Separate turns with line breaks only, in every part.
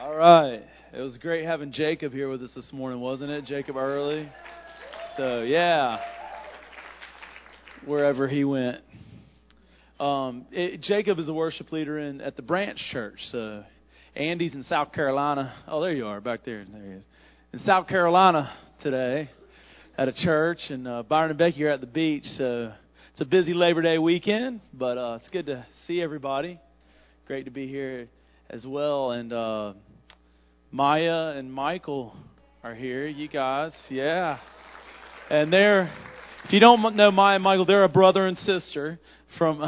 All right. It was great having Jacob here with us this morning, wasn't it? Jacob Early. So, yeah. Wherever he went. Um, it, Jacob is a worship leader in at the Branch Church. So, Andy's in South Carolina. Oh, there you are, back there. There he is. In South Carolina today at a church, and uh, Byron and Becky are at the beach. So, it's a busy Labor Day weekend, but uh, it's good to see everybody. Great to be here as well. And uh, Maya and Michael are here. You guys, yeah. And they're, if you don't know Maya and Michael, they're a brother and sister from,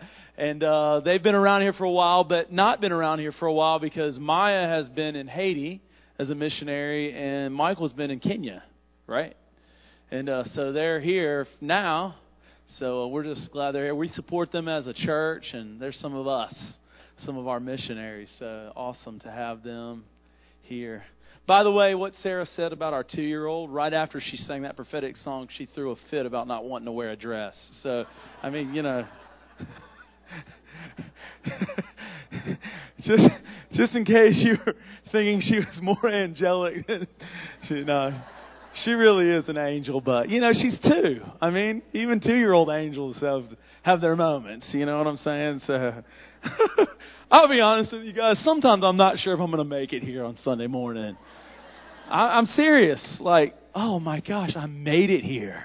and uh, they've been around here for a while, but not been around here for a while because Maya has been in Haiti as a missionary, and Michael's been in Kenya, right? And uh, so they're here now. So uh, we're just glad they're here. We support them as a church, and there's some of us some of our missionaries. So awesome to have them here. By the way, what Sarah said about our two year old, right after she sang that prophetic song, she threw a fit about not wanting to wear a dress. So, I mean, you know. just just in case you were thinking she was more angelic than she no she really is an angel but you know she's two i mean even two year old angels have have their moments you know what i'm saying so I'll be honest with you guys. Sometimes I'm not sure if I'm to make it here on Sunday morning. I, I'm serious. Like, oh my gosh, I made it here.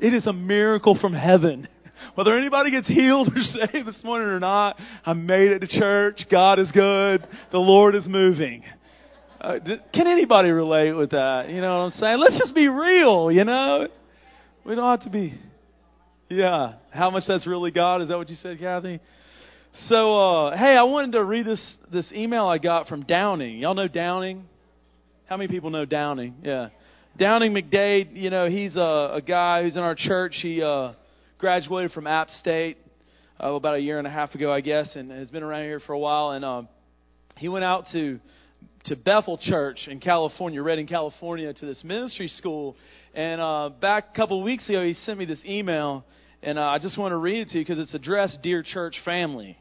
It is a miracle from heaven. Whether anybody gets healed or saved this morning or not, I made it to church. God is good. The Lord is moving. Uh, can anybody relate with that? You know what I'm saying? Let's just be real, you know? We don't have to be. Yeah. How much that's really God? Is that what you said, Kathy? So, uh, hey, I wanted to read this this email I got from Downing. Y'all know Downing? How many people know Downing? Yeah, Downing McDade. You know, he's a, a guy who's in our church. He uh, graduated from App State uh, about a year and a half ago, I guess, and has been around here for a while. And uh, he went out to to Bethel Church in California, Redding, California, to this ministry school. And uh, back a couple of weeks ago, he sent me this email, and uh, I just want to read it to you because it's addressed, "Dear Church Family."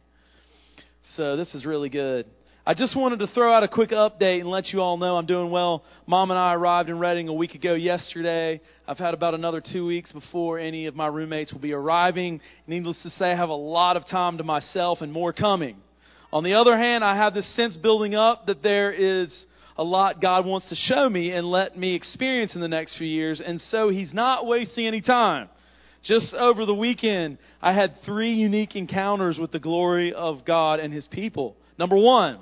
So this is really good. I just wanted to throw out a quick update and let you all know I'm doing well. Mom and I arrived in Redding a week ago yesterday. I've had about another two weeks before any of my roommates will be arriving. Needless to say, I have a lot of time to myself and more coming. On the other hand, I have this sense building up that there is a lot God wants to show me and let me experience in the next few years, and so He's not wasting any time. Just over the weekend, I had three unique encounters with the glory of God and His people. Number one,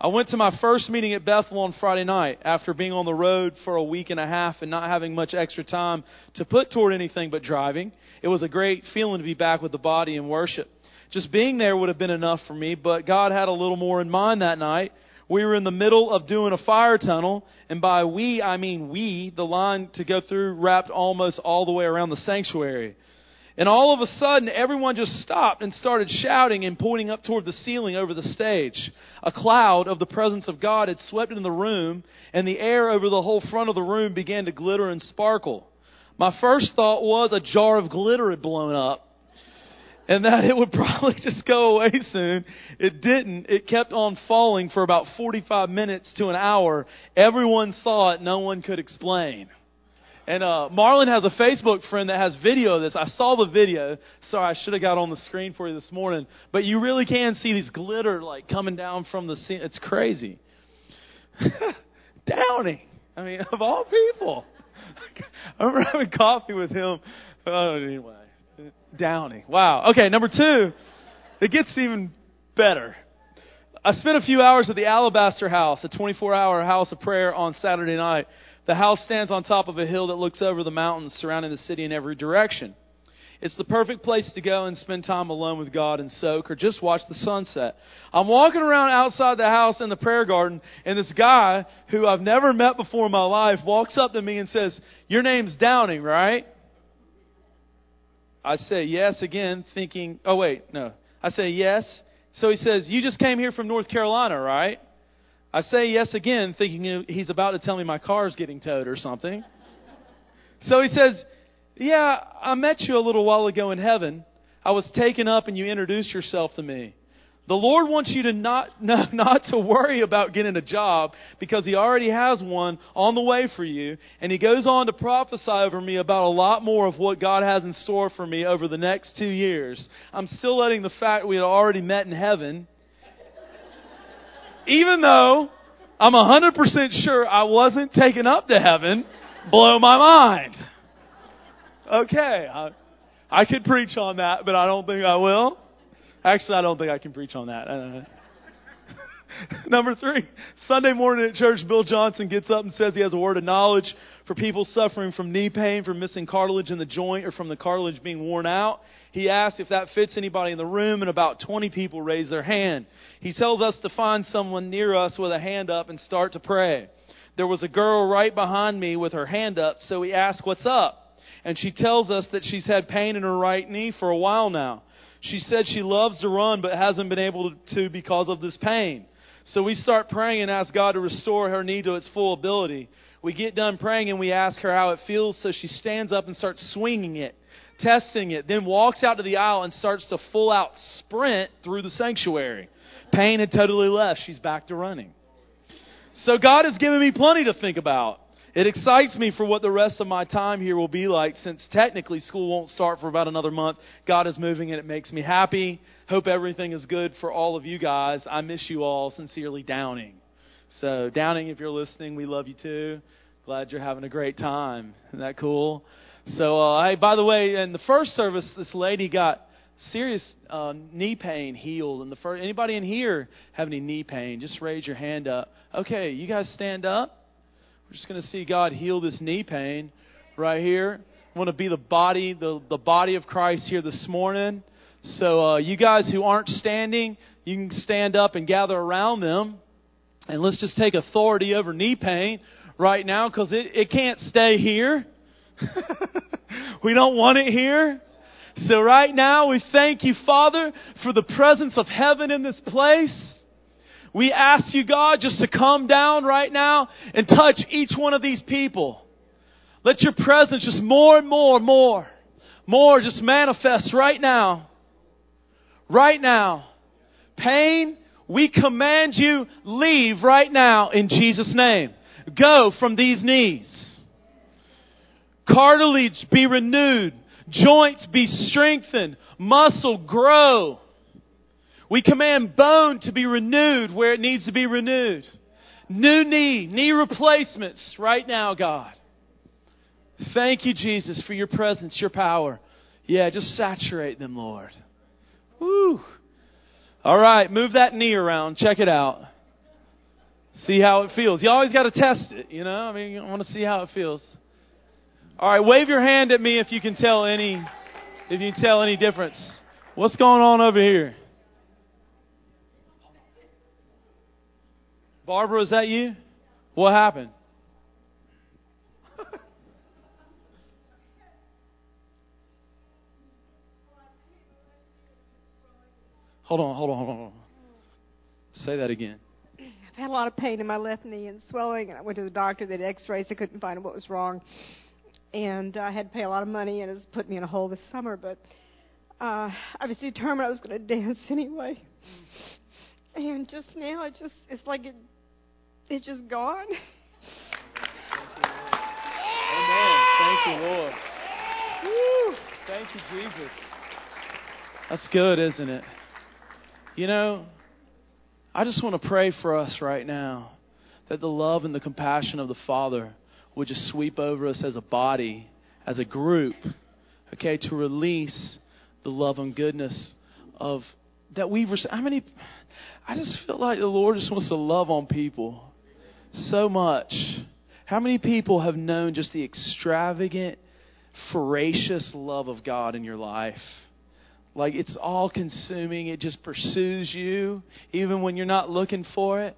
I went to my first meeting at Bethel on Friday night after being on the road for a week and a half and not having much extra time to put toward anything but driving. It was a great feeling to be back with the body in worship. Just being there would have been enough for me, but God had a little more in mind that night we were in the middle of doing a fire tunnel, and by we, I mean we, the line to go through wrapped almost all the way around the sanctuary. And all of a sudden, everyone just stopped and started shouting and pointing up toward the ceiling over the stage. A cloud of the presence of God had swept into the room, and the air over the whole front of the room began to glitter and sparkle. My first thought was a jar of glitter had blown up and that it would probably just go away soon. It didn't. It kept on falling for about 45 minutes to an hour. Everyone saw it. No one could explain. And uh, Marlon has a Facebook friend that has video of this. I saw the video. Sorry, I should have got on the screen for you this morning. But you really can see these glitter like coming down from the scene. It's crazy. Downing. I mean, of all people. I remember having coffee with him. Oh, anyway. Downing. Wow. Okay, number two, it gets even better. I spent a few hours at the Alabaster House, a 24 hour house of prayer on Saturday night. The house stands on top of a hill that looks over the mountains surrounding the city in every direction. It's the perfect place to go and spend time alone with God and soak or just watch the sunset. I'm walking around outside the house in the prayer garden, and this guy who I've never met before in my life walks up to me and says, Your name's Downing, right? I say yes again, thinking, oh, wait, no. I say yes. So he says, You just came here from North Carolina, right? I say yes again, thinking he's about to tell me my car's getting towed or something. So he says, Yeah, I met you a little while ago in heaven. I was taken up and you introduced yourself to me. The Lord wants you to not, not, not to worry about getting a job because He already has one on the way for you. And He goes on to prophesy over me about a lot more of what God has in store for me over the next two years. I'm still letting the fact we had already met in heaven, even though I'm 100% sure I wasn't taken up to heaven, blow my mind. Okay, I, I could preach on that, but I don't think I will. Actually, I don't think I can preach on that. Uh, number three, Sunday morning at church, Bill Johnson gets up and says he has a word of knowledge for people suffering from knee pain, from missing cartilage in the joint, or from the cartilage being worn out. He asks if that fits anybody in the room, and about 20 people raise their hand. He tells us to find someone near us with a hand up and start to pray. There was a girl right behind me with her hand up, so we ask, What's up? And she tells us that she's had pain in her right knee for a while now. She said she loves to run but hasn't been able to because of this pain. So we start praying and ask God to restore her knee to its full ability. We get done praying and we ask her how it feels, so she stands up and starts swinging it, testing it, then walks out to the aisle and starts to full out sprint through the sanctuary. Pain had totally left. She's back to running. So God has given me plenty to think about. It excites me for what the rest of my time here will be like since technically school won't start for about another month. God is moving and it makes me happy. Hope everything is good for all of you guys. I miss you all. Sincerely, Downing. So, Downing, if you're listening, we love you too. Glad you're having a great time. Isn't that cool? So, uh, hey, by the way, in the first service, this lady got serious uh, knee pain healed. And the first, anybody in here have any knee pain? Just raise your hand up. Okay, you guys stand up. We're just going to see God heal this knee pain right here. I want to be the body, the, the body of Christ here this morning. So, uh, you guys who aren't standing, you can stand up and gather around them. And let's just take authority over knee pain right now because it, it can't stay here. we don't want it here. So, right now, we thank you, Father, for the presence of heaven in this place. We ask you, God, just to come down right now and touch each one of these people. Let your presence just more and more, more, more just manifest right now. Right now. Pain, we command you, leave right now in Jesus' name. Go from these knees. Cartilage be renewed. Joints be strengthened. Muscle grow. We command bone to be renewed where it needs to be renewed. New knee, knee replacements right now, God. Thank you, Jesus, for your presence, your power. Yeah, just saturate them, Lord. Woo. All right, move that knee around. Check it out. See how it feels. You always got to test it, you know? I mean, I want to see how it feels. All right, wave your hand at me if you can tell any if you can tell any difference. What's going on over here? Barbara, is that you? What happened? hold on, hold on, hold on. Say that again.
I've had a lot of pain in my left knee and swelling, and I went to the doctor. They did X-rays. They couldn't find what was wrong, and I had to pay a lot of money, and it's put me in a hole this summer. But uh, I was determined I was going to dance anyway. And just now, it just it's like it it's just gone.
Amen. Thank you, Lord. Woo. Thank you, Jesus. That's good, isn't it? You know, I just want to pray for us right now that the love and the compassion of the Father would just sweep over us as a body, as a group, okay, to release the love and goodness of that we've received. How many? I just feel like the Lord just wants to love on people so much. How many people have known just the extravagant, voracious love of God in your life? Like it's all consuming, it just pursues you, even when you're not looking for it.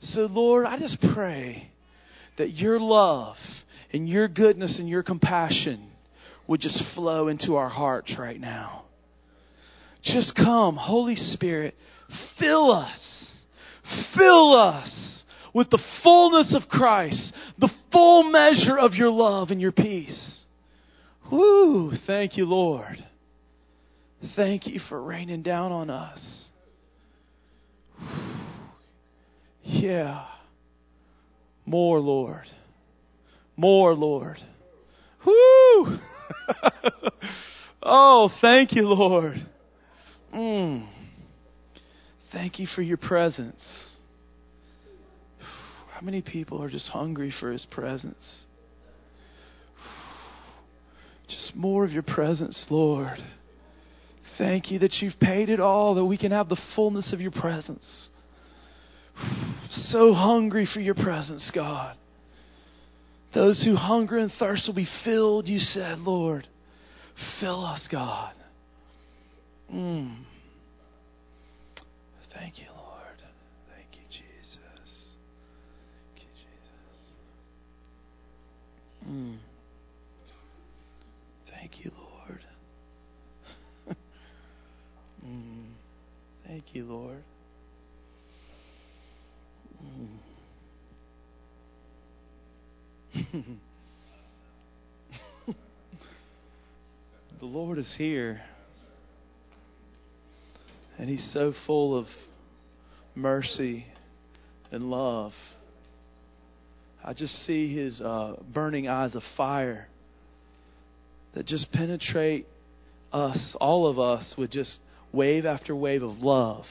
So, Lord, I just pray that your love and your goodness and your compassion would just flow into our hearts right now. Just come, Holy Spirit, fill us. Fill us with the fullness of Christ, the full measure of your love and your peace. Whoo! Thank you, Lord. Thank you for raining down on us. Yeah. More, Lord. More, Lord. Whoo! oh, thank you, Lord. Mm. Thank you for your presence. How many people are just hungry for His presence? Just more of your presence, Lord. Thank you that you've paid it all, that we can have the fullness of your presence. So hungry for your presence, God. Those who hunger and thirst will be filled, you said, Lord. Fill us, God. Mm. Thank you, Mm. Thank you, Lord. mm. Thank you, Lord. Mm. the Lord is here. And He's so full of mercy and love. I just see His uh, burning eyes of fire that just penetrate us, all of us, with just wave after wave of love.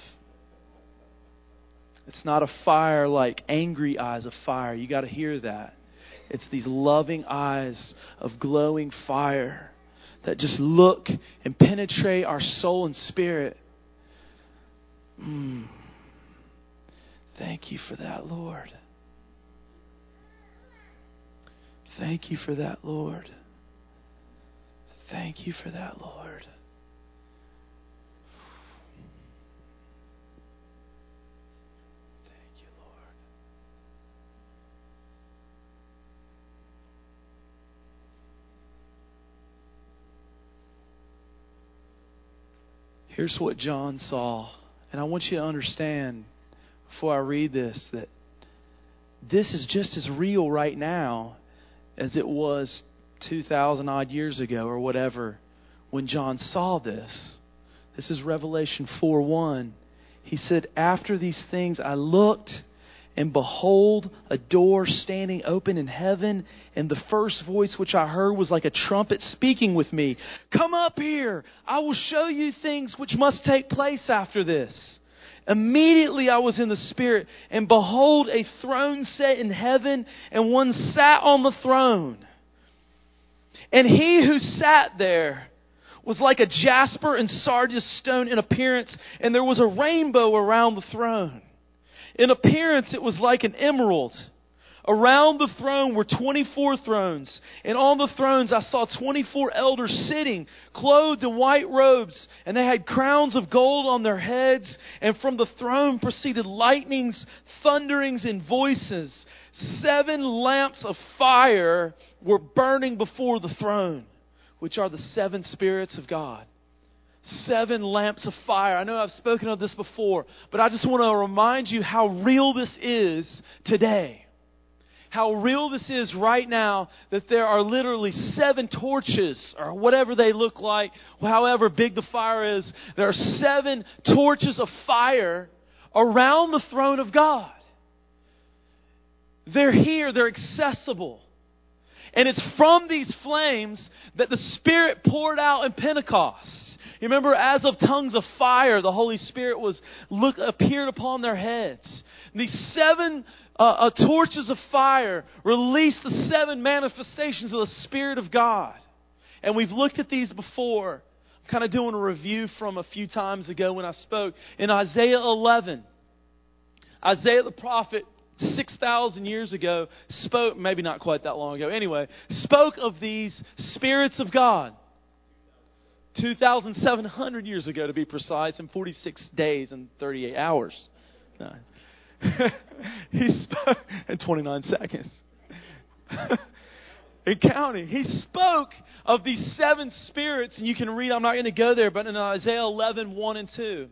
It's not a fire like angry eyes of fire. You got to hear that. It's these loving eyes of glowing fire that just look and penetrate our soul and spirit. Mm. Thank you for that, Lord. Thank you for that, Lord. Thank you for that, Lord. Thank you, Lord. Here's what John saw. And I want you to understand before I read this that this is just as real right now as it was 2,000 odd years ago or whatever when John saw this. This is Revelation 4 1. He said, After these things I looked, and behold, a door standing open in heaven, and the first voice which I heard was like a trumpet speaking with me Come up here, I will show you things which must take place after this. Immediately I was in the Spirit, and behold, a throne set in heaven, and one sat on the throne. And he who sat there was like a jasper and sardius stone in appearance, and there was a rainbow around the throne. In appearance, it was like an emerald. Around the throne were 24 thrones, and on the thrones I saw 24 elders sitting, clothed in white robes, and they had crowns of gold on their heads, and from the throne proceeded lightnings, thunderings, and voices. Seven lamps of fire were burning before the throne, which are the seven spirits of God. Seven lamps of fire. I know I've spoken of this before, but I just want to remind you how real this is today. How real this is right now that there are literally seven torches, or whatever they look like, however big the fire is. There are seven torches of fire around the throne of God. They're here, they're accessible. And it's from these flames that the Spirit poured out in Pentecost. You remember, as of tongues of fire, the Holy Spirit was look appeared upon their heads. These seven uh, uh, torches of fire released the seven manifestations of the Spirit of God. And we've looked at these before. I'm kind of doing a review from a few times ago when I spoke in Isaiah 11. Isaiah the prophet 6,000 years ago spoke, maybe not quite that long ago, anyway, spoke of these spirits of God. 2,700 years ago, to be precise, in 46 days and 38 hours. No. he spoke in 29 seconds. in counting. He spoke of these seven spirits, and you can read, I'm not going to go there, but in Isaiah 11, 1 and 2.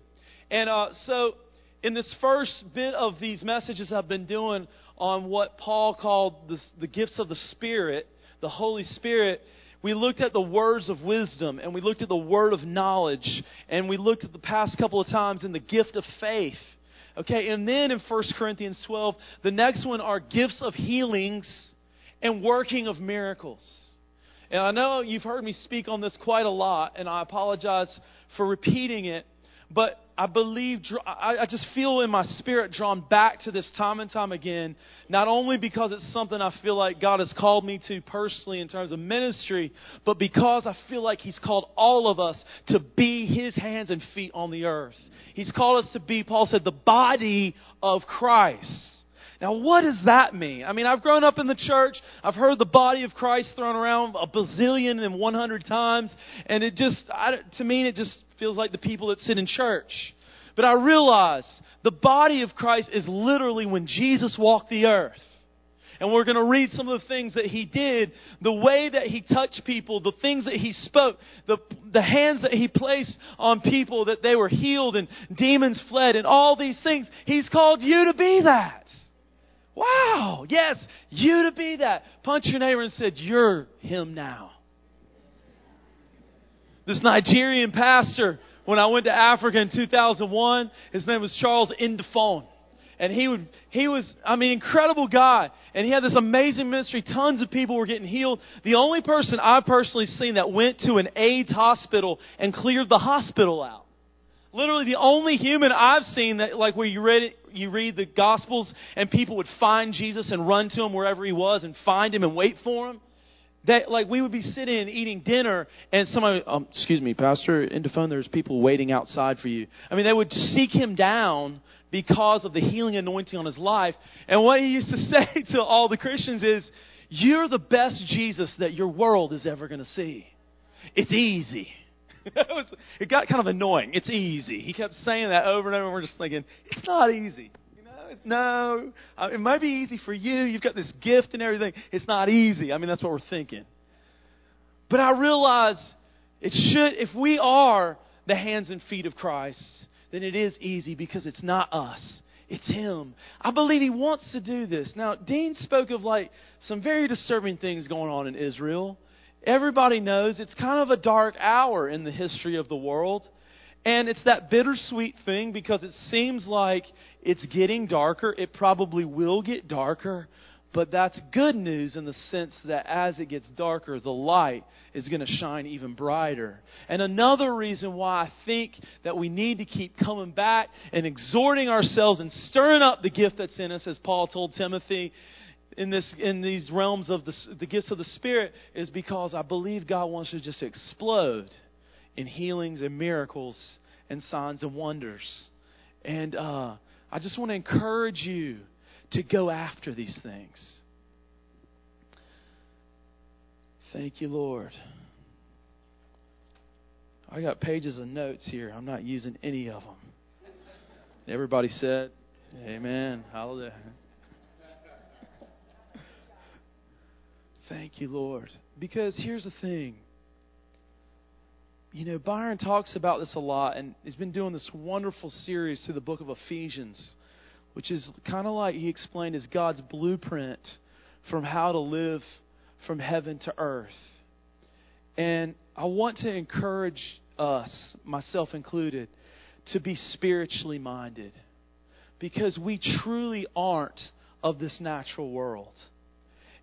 And uh, so in this first bit of these messages I've been doing on what Paul called the, the gifts of the Spirit, the Holy Spirit, we looked at the words of wisdom and we looked at the word of knowledge and we looked at the past couple of times in the gift of faith Okay, and then in 1 Corinthians 12, the next one are gifts of healings and working of miracles. And I know you've heard me speak on this quite a lot, and I apologize for repeating it, but I believe, I just feel in my spirit drawn back to this time and time again, not only because it's something I feel like God has called me to personally in terms of ministry, but because I feel like He's called all of us to be His hands and feet on the earth. He's called us to be, Paul said, the body of Christ. Now, what does that mean? I mean, I've grown up in the church. I've heard the body of Christ thrown around a bazillion and 100 times. And it just, I, to me, it just feels like the people that sit in church. But I realize the body of Christ is literally when Jesus walked the earth. And we're going to read some of the things that he did, the way that he touched people, the things that he spoke, the, the hands that he placed on people, that they were healed and demons fled, and all these things. He's called you to be that. Wow, yes, you to be that. Punch your neighbor and said, You're him now. This Nigerian pastor, when I went to Africa in 2001, his name was Charles Ndifon. And he would, he was, I mean, incredible guy. And he had this amazing ministry. Tons of people were getting healed. The only person I've personally seen that went to an AIDS hospital and cleared the hospital out. Literally the only human I've seen that, like where you read it, you read the Gospels and people would find Jesus and run to him wherever he was and find him and wait for him. That like we would be sitting and eating dinner and somebody, um, excuse me, Pastor, in the phone, there's people waiting outside for you. I mean, they would seek him down because of the healing anointing on his life. And what he used to say to all the Christians is, "You're the best Jesus that your world is ever going to see. It's easy." it, was, it got kind of annoying. It's easy. He kept saying that over and over. And we're just thinking, it's not easy. You know, no, it might be easy for you. You've got this gift and everything. It's not easy. I mean, that's what we're thinking. But I realize it should, if we are the hands and feet of Christ, then it is easy because it's not us. It's Him. I believe He wants to do this. Now, Dean spoke of like some very disturbing things going on in Israel everybody knows it's kind of a dark hour in the history of the world. And it's that bittersweet thing because it seems like it's getting darker. It probably will get darker. But that's good news in the sense that as it gets darker, the light is going to shine even brighter. And another reason why I think that we need to keep coming back and exhorting ourselves and stirring up the gift that's in us, as Paul told Timothy, in this in these realms of the, the gifts of the spirit is because I believe God wants to just explode in healings and miracles and signs and wonders. And uh, I just want to encourage you to go after these things. Thank you, Lord. I got pages of notes here. I'm not using any of them. Everybody said, Amen. Hallelujah. Thank you, Lord. Because here's the thing. You know, Byron talks about this a lot, and he's been doing this wonderful series through the book of Ephesians, which is kind of like he explained as God's blueprint from how to live from heaven to earth. And I want to encourage us, myself included, to be spiritually minded because we truly aren't of this natural world.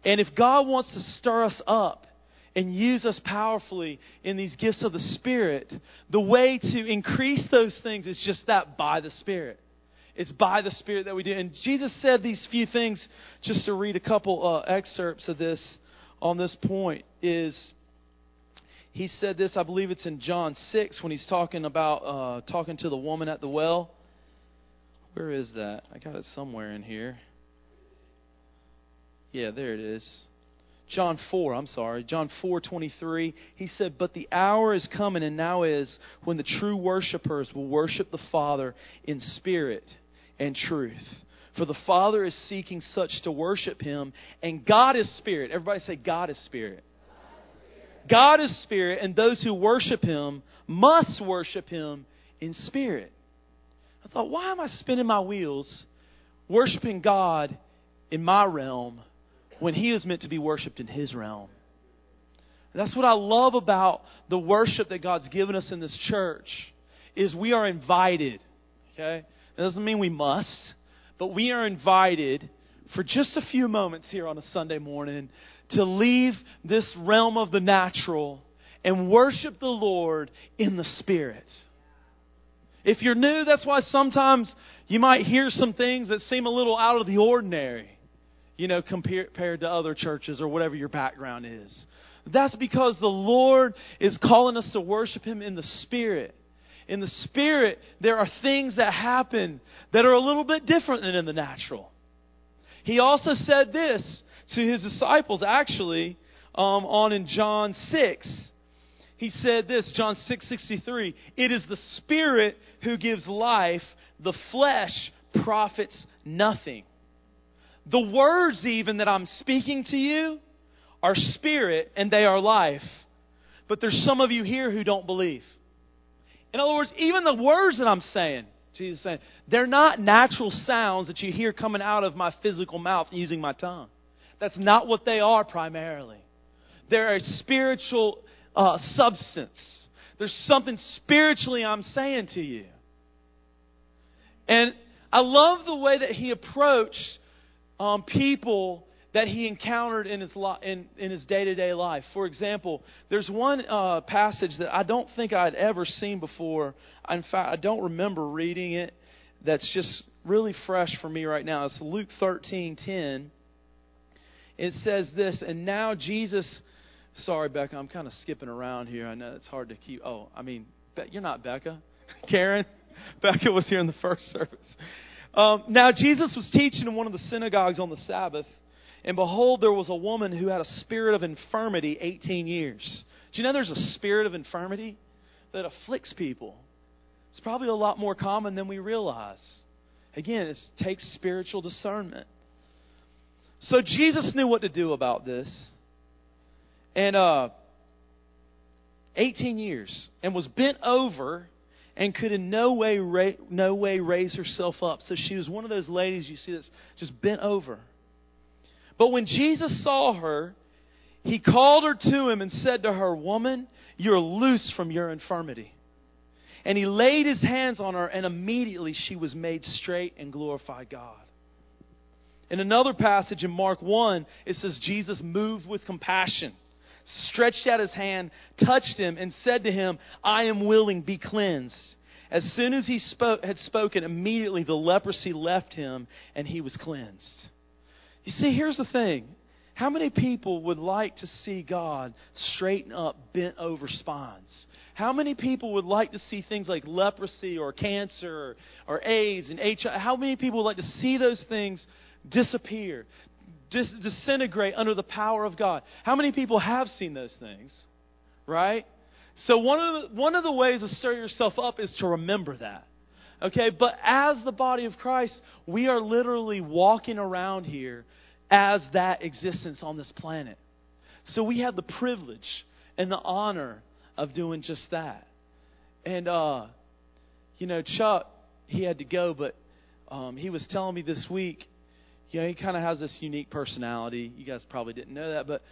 And if God wants to stir us up and use us powerfully in these gifts of the Spirit, the way to increase those things is just that by the Spirit. It's by the Spirit that we do. And Jesus said these few things, just to read a couple uh, excerpts of this on this point, is he said this, I believe it's in John 6 when he's talking about uh, talking to the woman at the well. Where is that? I got it somewhere in here. Yeah, there it is. John 4, I'm sorry. John 4:23. He said, "But the hour is coming and now is when the true worshipers will worship the Father in spirit and truth. For the Father is seeking such to worship him, and God is spirit." Everybody say God is spirit. God is spirit, and those who worship him must worship him in spirit. I thought, why am I spinning my wheels worshiping God in my realm when he is meant to be worshiped in his realm. that's what I love about the worship that God's given us in this church is we are invited. Okay? It doesn't mean we must, but we are invited for just a few moments here on a Sunday morning to leave this realm of the natural and worship the Lord in the Spirit. If you're new, that's why sometimes you might hear some things that seem a little out of the ordinary, you know, compared to other churches or whatever your background is. That's because the Lord is calling us to worship Him in the Spirit. In the Spirit, there are things that happen that are a little bit different than in the natural. He also said this to His disciples, actually, um, on in John 6. He said this, John 6:63, "It is the spirit who gives life, the flesh profits nothing." The words even that I'm speaking to you are spirit and they are life. But there's some of you here who don't believe. In other words, even the words that I'm saying, Jesus saying, they're not natural sounds that you hear coming out of my physical mouth using my tongue. That's not what they are primarily. They're a spiritual uh, substance. There's something spiritually I'm saying to you. And I love the way that he approached um, people that he encountered in his in, in his day-to-day life. For example, there's one uh, passage that I don't think I'd ever seen before. In fact, I don't remember reading it. That's just really fresh for me right now. It's Luke 13:10. It says this, and now Jesus. Sorry, Becca, I'm kind of skipping around here. I know it's hard to keep. Oh, I mean, you're not Becca, Karen. Becca was here in the first service. Um, now Jesus was teaching in one of the synagogues on the Sabbath and behold, there was a woman who had a spirit of infirmity 18 years. Do you know there's a spirit of infirmity that afflicts people? It's probably a lot more common than we realize. Again, it takes spiritual discernment. So Jesus knew what to do about this. And uh, 18 years, and was bent over and could in no way, ra- no way raise herself up. So she was one of those ladies you see that's just bent over. But when Jesus saw her, he called her to him and said to her, Woman, you're loose from your infirmity. And he laid his hands on her, and immediately she was made straight and glorified God. In another passage in Mark 1, it says, Jesus moved with compassion, stretched out his hand, touched him, and said to him, I am willing, be cleansed. As soon as he spoke, had spoken, immediately the leprosy left him, and he was cleansed. You see, here's the thing. How many people would like to see God straighten up bent over spines? How many people would like to see things like leprosy or cancer or, AIDS and HIV? How many people would like to see those things disappear, dis- disintegrate under the power of God? How many people have seen those things? Right? So one of the, one of the ways to stir yourself up is to remember that. Okay, but as the body of Christ, we are literally walking around here as that existence on this planet. So we have the privilege and the honor of doing just that. And, uh, you know, Chuck, he had to go, but um, he was telling me this week, you know, he kind of has this unique personality. You guys probably didn't know that, but,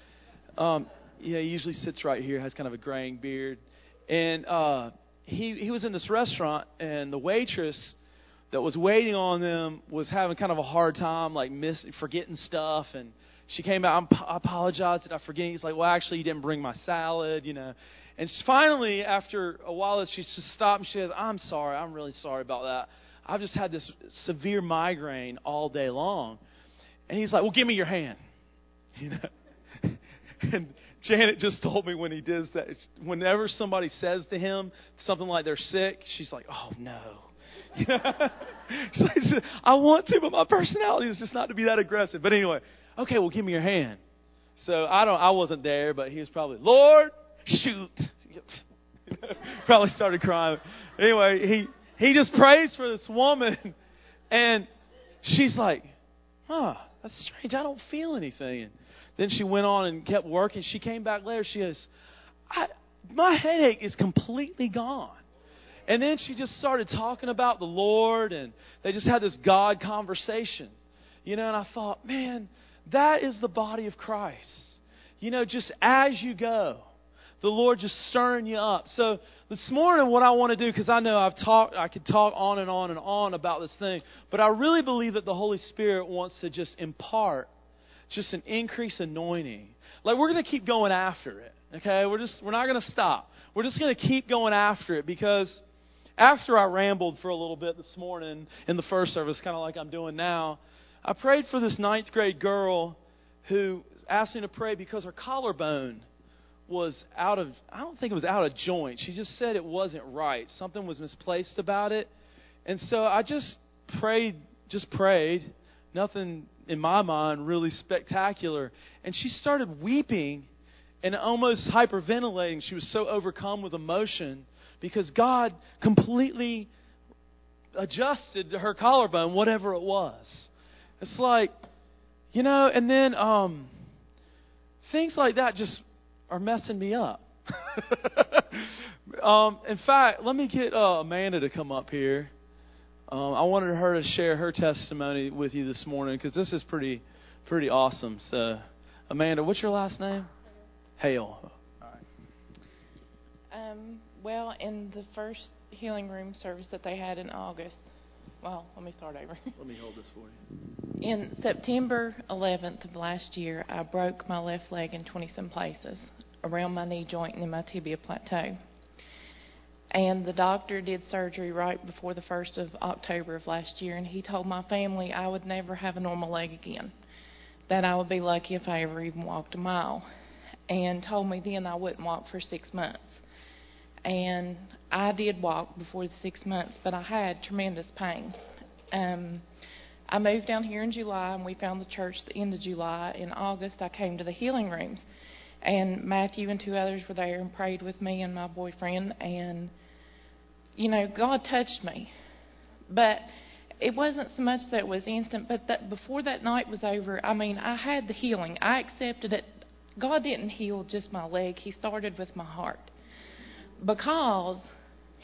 um, you he usually sits right here, has kind of a graying beard. And, uh, he he was in this restaurant and the waitress that was waiting on them was having kind of a hard time like miss forgetting stuff and she came out I apologized did I forget he's like well actually you didn't bring my salad you know and finally after a while she just stopped and she says I'm sorry I'm really sorry about that I've just had this severe migraine all day long and he's like well give me your hand you know and Janet just told me when he does that, whenever somebody says to him something like they're sick, she's like, oh no. like, I want to, but my personality is just not to be that aggressive. But anyway, okay, well, give me your hand. So I don't, I wasn't there, but he was probably, Lord, shoot. probably started crying. Anyway, he he just prays for this woman, and she's like, huh, that's strange. I don't feel anything. And then she went on and kept working. She came back later. She goes, I, My headache is completely gone. And then she just started talking about the Lord, and they just had this God conversation. You know, and I thought, man, that is the body of Christ. You know, just as you go, the Lord just stirring you up. So this morning, what I want to do, because I know I've talked, I could talk on and on and on about this thing, but I really believe that the Holy Spirit wants to just impart just an increased anointing. Like we're going to keep going after it. Okay, we're just we're not going to stop. We're just going to keep going after it because after I rambled for a little bit this morning in the first service, kind of like I'm doing now, I prayed for this ninth grade girl who asked me to pray because her collarbone was out of I don't think it was out of joint. She just said it wasn't right. Something was misplaced about it. And so I just prayed, just prayed. Nothing in my mind really spectacular. And she started weeping and almost hyperventilating. She was so overcome with emotion because God completely adjusted her collarbone, whatever it was. It's like, you know, and then um, things like that just are messing me up. um, in fact, let me get uh, Amanda to come up here. Um, I wanted her to share her testimony with you this morning because this is pretty, pretty awesome. So, Amanda, what's your last name? Hale. All
right. Um, well, in the first healing room service that they had in August, well, let me start over.
Let me hold this for you.
In September 11th of last year, I broke my left leg in 20 some places around my knee joint and in my tibia plateau. And the doctor did surgery right before the 1st of October of last year, and he told my family I would never have a normal leg again. That I would be lucky if I ever even walked a mile. And told me then I wouldn't walk for six months. And I did walk before the six months, but I had tremendous pain. Um, I moved down here in July, and we found the church the end of July. In August, I came to the healing rooms, and Matthew and two others were there and prayed with me and my boyfriend. And you know, God touched me, but it wasn't so much that it was instant, but that before that night was over, I mean, I had the healing. I accepted it. God didn't heal just my leg; He started with my heart because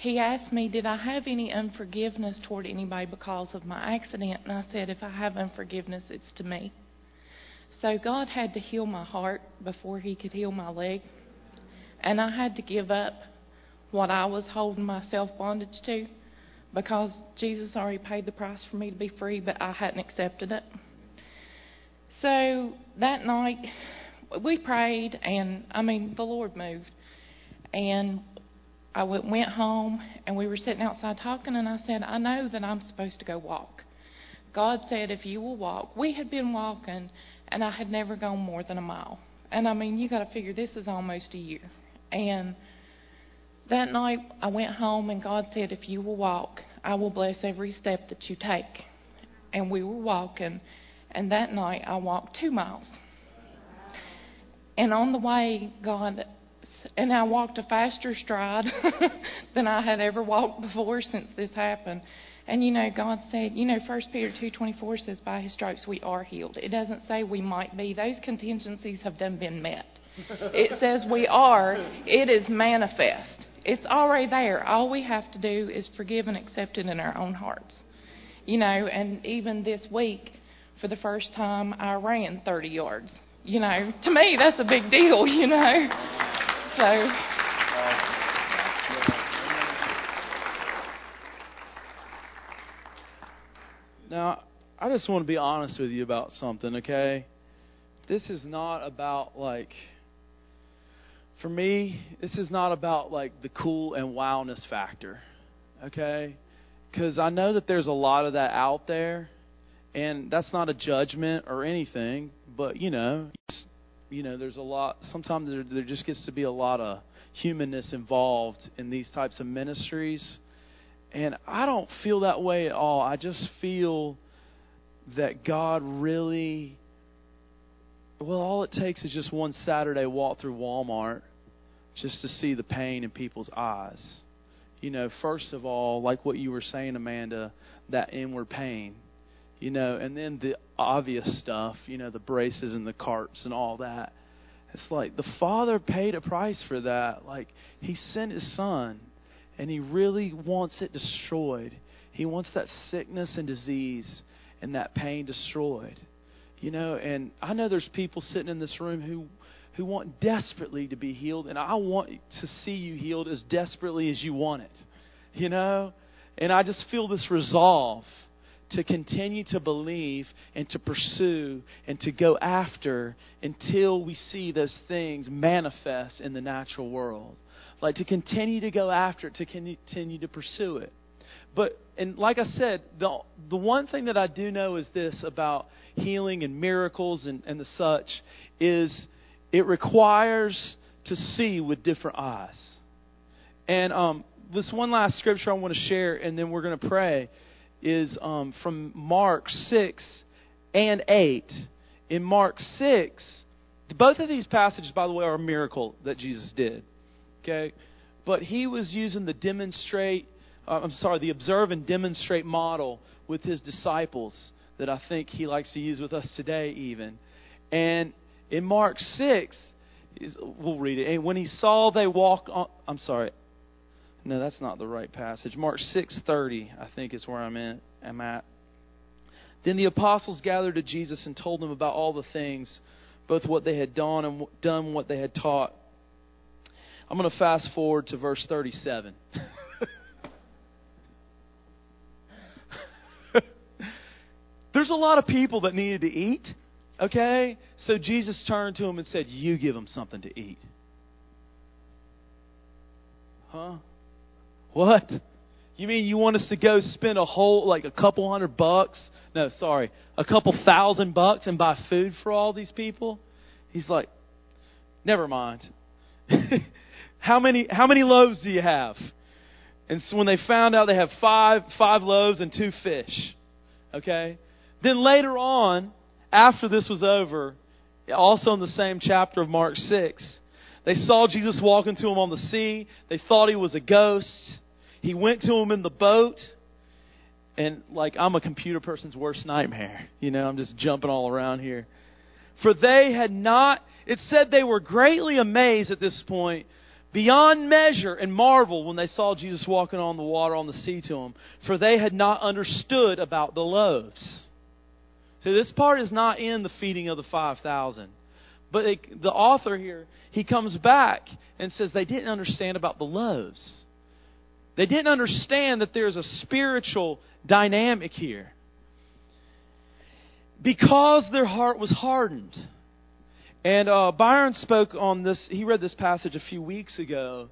he asked me, Did I have any unforgiveness toward anybody because of my accident? And I said, If I have unforgiveness, it's to me. So God had to heal my heart before He could heal my leg. And I had to give up what I was holding myself bondage to because Jesus already paid the price for me to be free, but I hadn't accepted it. So that night, we prayed, and I mean, the Lord moved. And I went home and we were sitting outside talking, and I said, I know that I'm supposed to go walk. God said, if you will walk. We had been walking, and I had never gone more than a mile. And I mean, you got to figure this is almost a year. And that night, I went home, and God said, if you will walk, I will bless every step that you take. And we were walking, and that night I walked two miles. And on the way, God and I walked a faster stride than I had ever walked before since this happened. And you know, God said, you know, First Peter two twenty four says, "By His stripes we are healed." It doesn't say we might be; those contingencies have done been met. it says we are. It is manifest. It's already there. All we have to do is forgive and accept it in our own hearts. You know, and even this week, for the first time, I ran 30 yards. You know, to me, that's a big deal. You know. So.
Now, I just want to be honest with you about something, okay? This is not about, like, for me, this is not about, like, the cool and wowness factor, okay? Because I know that there's a lot of that out there, and that's not a judgment or anything, but, you know, you know, there's a lot. Sometimes there, there just gets to be a lot of humanness involved in these types of ministries, and I don't feel that way at all. I just feel that God really. Well, all it takes is just one Saturday walk through Walmart just to see the pain in people's eyes. You know, first of all, like what you were saying, Amanda, that inward pain you know, and then the obvious stuff, you know, the braces and the carts and all that. It's like the Father paid a price for that. Like He sent His Son, and He really wants it destroyed. He wants that sickness and disease and that pain destroyed. You know, and I know there's people sitting in this room who who want desperately to be healed, and I want to see you healed as desperately as you want it. You know? And I just feel this resolve to continue to believe and to pursue and to go after until we see those things manifest in the natural world. Like to continue to go after it, to continue to pursue it. But and like I said, the the one thing that I do know is this about healing and miracles and, and the such is it requires to see with different eyes. And um, this one last scripture I want to share, and then we're going to pray, is um, from Mark 6 and 8. In Mark 6, both of these passages, by the way, are a miracle that Jesus did. Okay? But he was using the demonstrate, uh, I'm sorry, the observe and demonstrate model with his disciples that I think he likes to use with us today, even. And in Mark 6, we'll read it. And when he saw they walk on, I'm sorry, no, that's not the right passage. Mark 6:30, I think is where I'm at. I'm at. Then the apostles gathered to Jesus and told him about all the things, both what they had done and done what they had taught. I'm going to fast forward to verse 37. There's a lot of people that needed to eat, okay? So Jesus turned to them and said, "You give them something to eat." Huh? What? You mean you want us to go spend a whole, like a couple hundred bucks? No, sorry, a couple thousand bucks and buy food for all these people? He's like, never mind. how many how many loaves do you have? And so when they found out they have five five loaves and two fish. Okay? Then later on, after this was over, also in the same chapter of Mark 6, they saw Jesus walking to them on the sea. They thought he was a ghost. He went to them in the boat. And like I'm a computer person's worst nightmare. You know, I'm just jumping all around here. For they had not it said they were greatly amazed at this point, beyond measure and marvel when they saw Jesus walking on the water on the sea to them, for they had not understood about the loaves. So this part is not in the feeding of the 5,000. But it, the author here, he comes back and says they didn't understand about the loaves. They didn't understand that there's a spiritual dynamic here. Because their heart was hardened. And uh, Byron spoke on this, he read this passage a few weeks ago,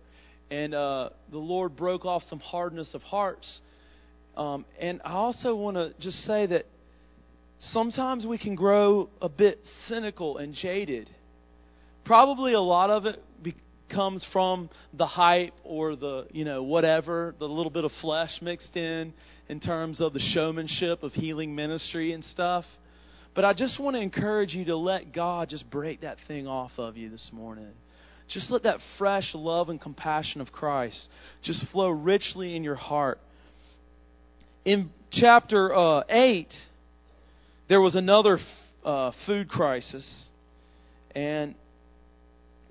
and uh, the Lord broke off some hardness of hearts. Um, and I also want to just say that sometimes we can grow a bit cynical and jaded. Probably a lot of it be- comes from the hype or the, you know, whatever, the little bit of flesh mixed in in terms of the showmanship of healing ministry and stuff. But I just want to encourage you to let God just break that thing off of you this morning. Just let that fresh love and compassion of Christ just flow richly in your heart. In chapter uh, 8, there was another uh, food crisis, and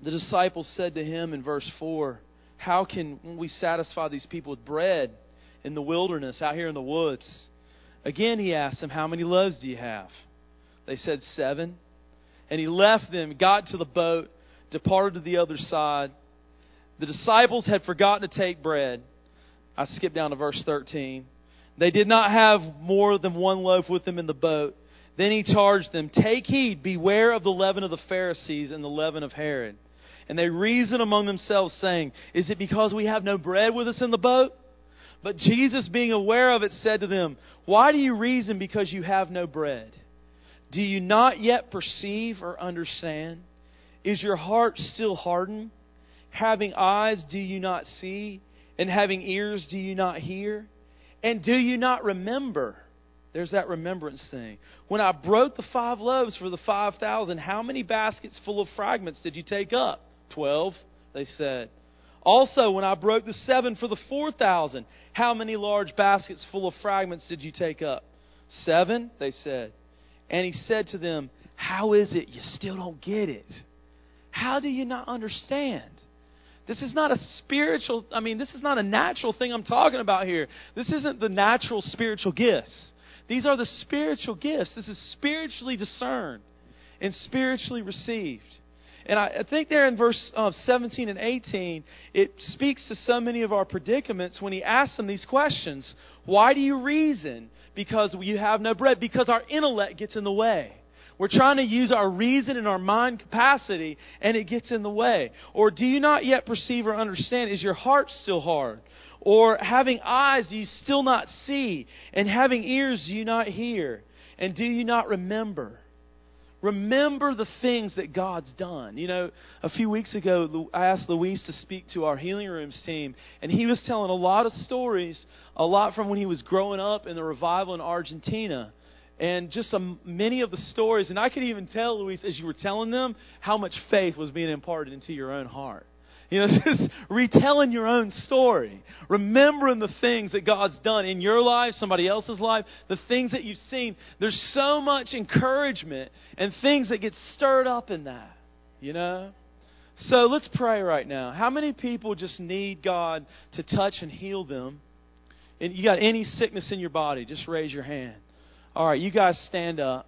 the disciples said to him in verse 4, How can we satisfy these people with bread in the wilderness, out here in the woods? Again, he asked them, How many loaves do you have? They said, Seven. And he left them, got to the boat, departed to the other side. The disciples had forgotten to take bread. I skip down to verse 13. They did not have more than one loaf with them in the boat. Then he charged them, Take heed, beware of the leaven of the Pharisees and the leaven of Herod. And they reasoned among themselves, saying, Is it because we have no bread with us in the boat? But Jesus, being aware of it, said to them, Why do you reason because you have no bread? Do you not yet perceive or understand? Is your heart still hardened? Having eyes, do you not see? And having ears, do you not hear? And do you not remember? There's that remembrance thing. When I broke the five loaves for the 5,000, how many baskets full of fragments did you take up? Twelve, they said. Also, when I broke the seven for the 4,000, how many large baskets full of fragments did you take up? Seven, they said. And he said to them, How is it you still don't get it? How do you not understand? This is not a spiritual, I mean, this is not a natural thing I'm talking about here. This isn't the natural spiritual gifts. These are the spiritual gifts. This is spiritually discerned and spiritually received. And I, think there in verse uh, 17 and 18, it speaks to so many of our predicaments when he asks them these questions. Why do you reason? Because you have no bread. Because our intellect gets in the way. We're trying to use our reason and our mind capacity, and it gets in the way. Or do you not yet perceive or understand? Is your heart still hard? Or having eyes, do you still not see? And having ears, do you not hear? And do you not remember? Remember the things that God's done. You know, a few weeks ago, I asked Luis to speak to our healing rooms team, and he was telling a lot of stories, a lot from when he was growing up in the revival in Argentina. And just some, many of the stories, and I could even tell, Luis, as you were telling them, how much faith was being imparted into your own heart. You know, just retelling your own story, remembering the things that God's done in your life, somebody else's life, the things that you've seen. There's so much encouragement and things that get stirred up in that, you know? So let's pray right now. How many people just need God to touch and heal them? And you got any sickness in your body, just raise your hand. All right, you guys stand up.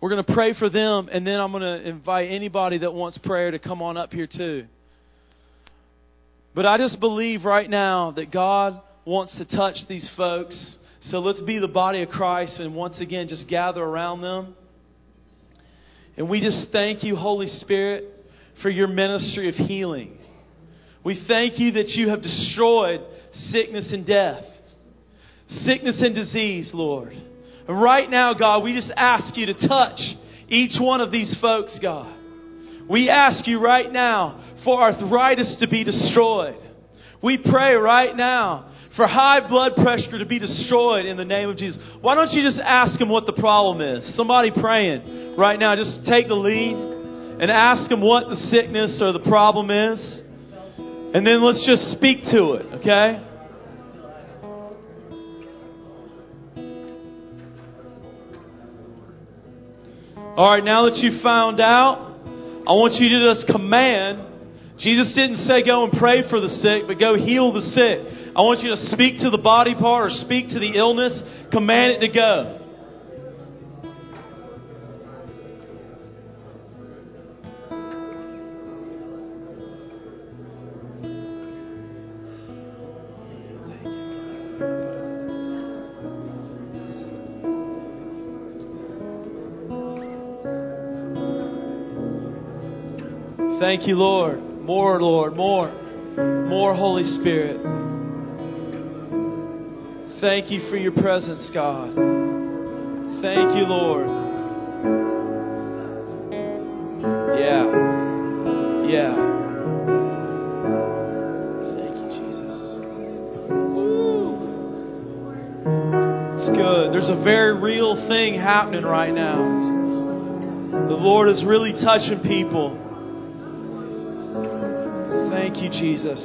We're going to pray for them, and then I'm going to invite anybody that wants prayer to come on up here too. But I just believe right now that God wants to touch these folks. So let's be the body of Christ and once again just gather around them. And we just thank you, Holy Spirit, for your ministry of healing. We thank you that you have destroyed sickness and death, sickness and disease, Lord. Right now, God, we just ask you to touch each one of these folks, God. We ask you right now for arthritis to be destroyed. We pray right now for high blood pressure to be destroyed in the name of Jesus. Why don't you just ask him what the problem is? Somebody praying right now, just take the lead and ask him what the sickness or the problem is. And then let's just speak to it, okay? All right, now that you found out, I want you to just command. Jesus didn't say go and pray for the sick, but go heal the sick. I want you to speak to the body part or speak to the illness, command it to go. Thank you, Lord. More, Lord, more. More, Holy Spirit. Thank you for your presence, God. Thank you, Lord. Yeah. Yeah. Thank you, Jesus. It's good. There's a very real thing happening right now. The Lord is really touching people. Jesus.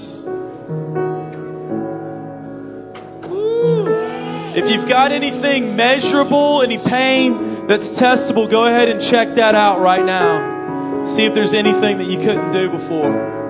If you've got anything measurable, any pain that's testable, go ahead and check that out right now. See if there's anything that you couldn't do before.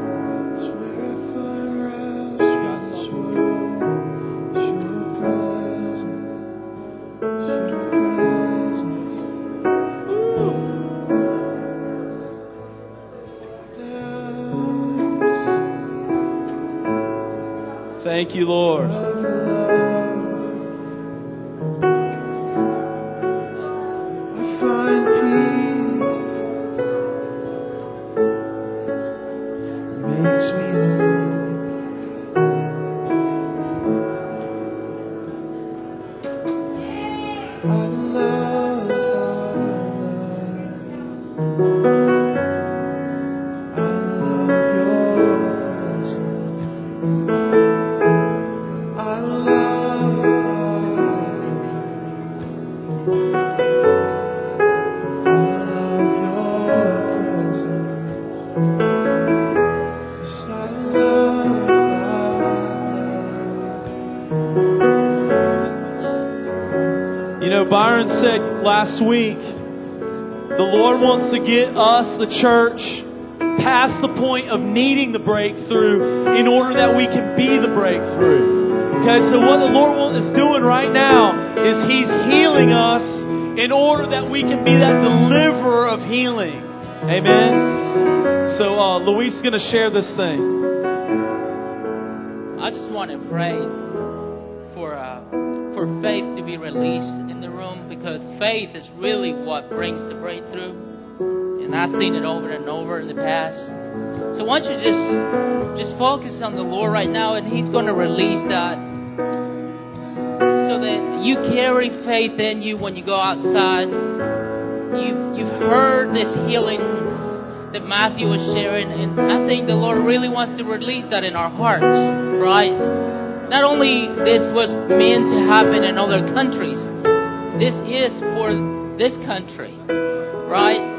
To get us, the church, past the point of needing the breakthrough in order that we can be the breakthrough. Okay, so what the Lord is doing right now is He's healing us in order that we can be that deliverer of healing. Amen. So uh, Luis is going to share this thing.
I just want to pray for uh, for faith to be released in the room because faith is really what brings the breakthrough, and I've seen it over and over in the past. So why don't you just just focus on the Lord right now, and He's going to release that so that you carry faith in you when you go outside. You've you've heard this healing that Matthew was sharing, and I think the Lord really wants to release that in our hearts, right? Not only this was meant to happen in other countries, this is for this country, right?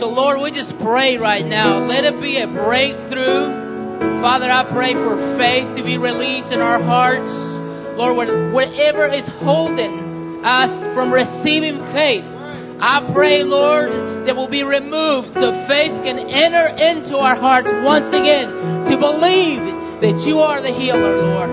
So, Lord, we just pray right now. Let it be a breakthrough. Father, I pray for faith to be released in our hearts. Lord, whatever is holding us from receiving faith, I pray, Lord, that will be removed so faith can enter into our hearts once again to believe that you are the healer, Lord.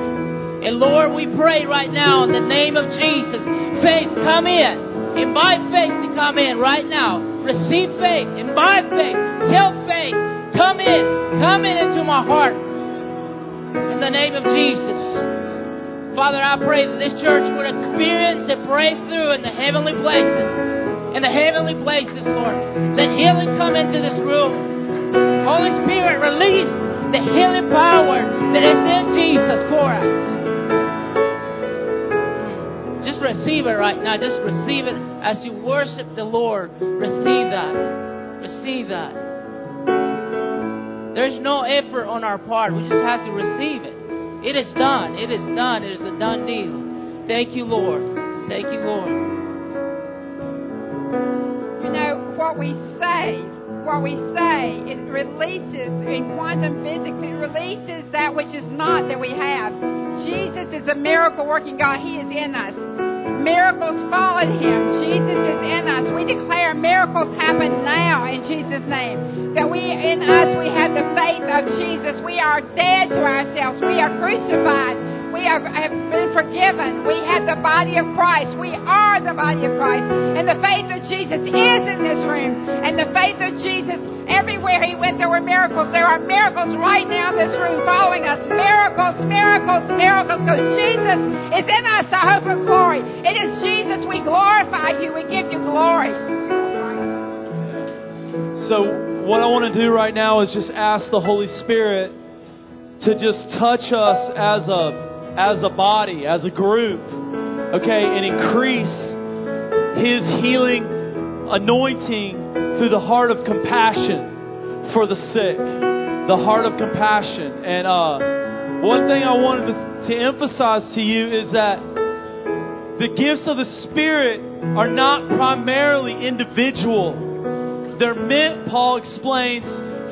And Lord, we pray right now in the name of Jesus, faith come in. Invite faith to come in right now. Receive faith. Invite faith. Tell faith, come in. Come in into my heart. In the name of Jesus. Father, I pray that this church would experience a breakthrough in the heavenly places in the heavenly places, Lord. Let healing come into this room. Holy Spirit, release the healing power that is in Jesus for us. Just receive it right now. Just receive it as you worship the Lord. Receive that. Receive that. There's no effort on our part. We just have to receive it. It is done. It is done. It is a done deal. Thank you, Lord. Thank you, Lord You know,
what we say, what we say, it releases in quantum physics, it releases that which is not that we have. Jesus is a miracle working God. He is in us. Miracles follow him. Jesus is in us. We declare miracles happen now in Jesus' name. That we in us we have the faith of Jesus. We are dead to ourselves. We are crucified. We have, been forgiven. We have the body of Christ. We are the body of Christ. And the faith of Jesus is in this room. And the faith of Jesus, everywhere he went, there were miracles. There are miracles right now in this room following us. Miracles, miracles, miracles. Because Jesus is in us, the hope of glory. It is Jesus. We glorify you. We give you glory.
So, what I want to do right now is just ask the Holy Spirit to just touch us as a as a body, as a group, okay, and increase His healing anointing through the heart of compassion for the sick, the heart of compassion. And uh, one thing I wanted to, to emphasize to you is that the gifts of the Spirit are not primarily individual. They're meant, Paul explains,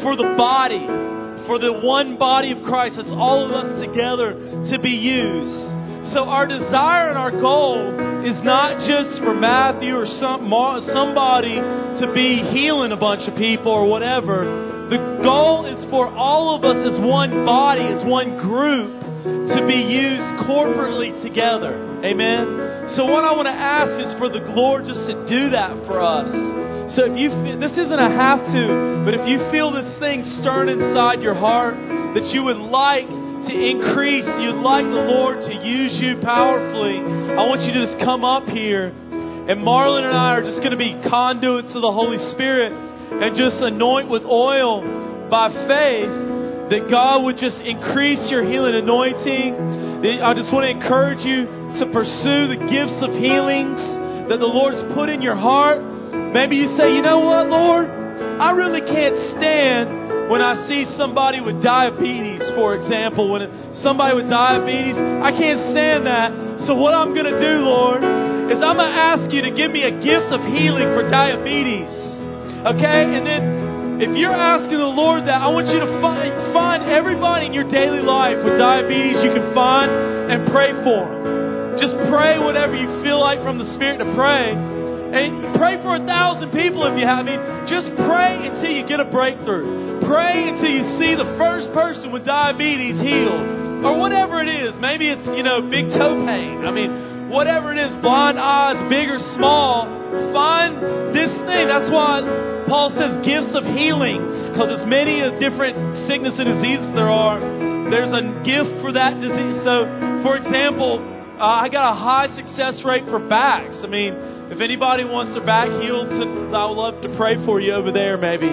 for the body for the one body of Christ. It's all of us together to be used. So our desire and our goal is not just for Matthew or some, somebody to be healing a bunch of people or whatever. The goal is for all of us as one body, as one group, to be used corporately together. Amen. So what I want to ask is for the Lord just to do that for us. So if you this isn't a have to, but if you feel this thing stirring inside your heart that you would like to increase, you'd like the Lord to use you powerfully, I want you to just come up here. And Marlon and I are just going to be conduits of the Holy Spirit and just anoint with oil by faith that God would just increase your healing anointing. I just want to encourage you to pursue the gifts of healings that the Lord's put in your heart. Maybe you say, you know what, Lord? I really can't stand when I see somebody with diabetes, for example. When somebody with diabetes, I can't stand that. So, what I'm going to do, Lord, is I'm going to ask you to give me a gift of healing for diabetes. Okay? And then, if you're asking the Lord that, I want you to find, find everybody in your daily life with diabetes you can find and pray for them. Just pray whatever you feel like from the Spirit to pray. And pray for a thousand people if you have. I mean, just pray until you get a breakthrough. Pray until you see the first person with diabetes healed. Or whatever it is. Maybe it's, you know, big toe pain. I mean, whatever it is, blind eyes, big or small, find this thing. That's why Paul says gifts of healings, because as many different sickness and diseases there are, there's a gift for that disease. So, for example, uh, I got a high success rate for backs. I mean, if anybody wants their back healed, I would love to pray for you over there, maybe,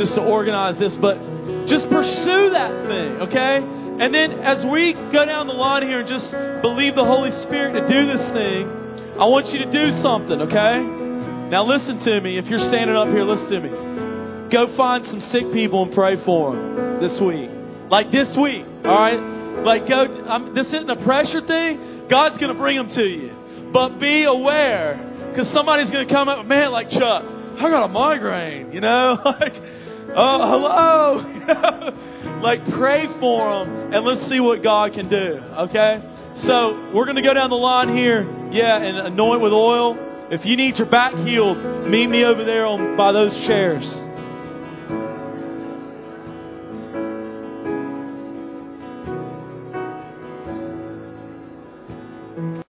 just to organize this. But just pursue that thing, okay? And then as we go down the line here and just believe the Holy Spirit to do this thing, I want you to do something, okay? Now listen to me. If you're standing up here, listen to me. Go find some sick people and pray for them this week. Like this week, all right? Like go. I'm, this isn't a pressure thing. God's going to bring them to you, but be aware because somebody's going to come up, man, like Chuck. I got a migraine, you know, like, oh, hello. like pray for them and let's see what God can do. Okay. So we're going to go down the line here, yeah, and anoint with oil. If you need your back healed, meet me over there on by those chairs.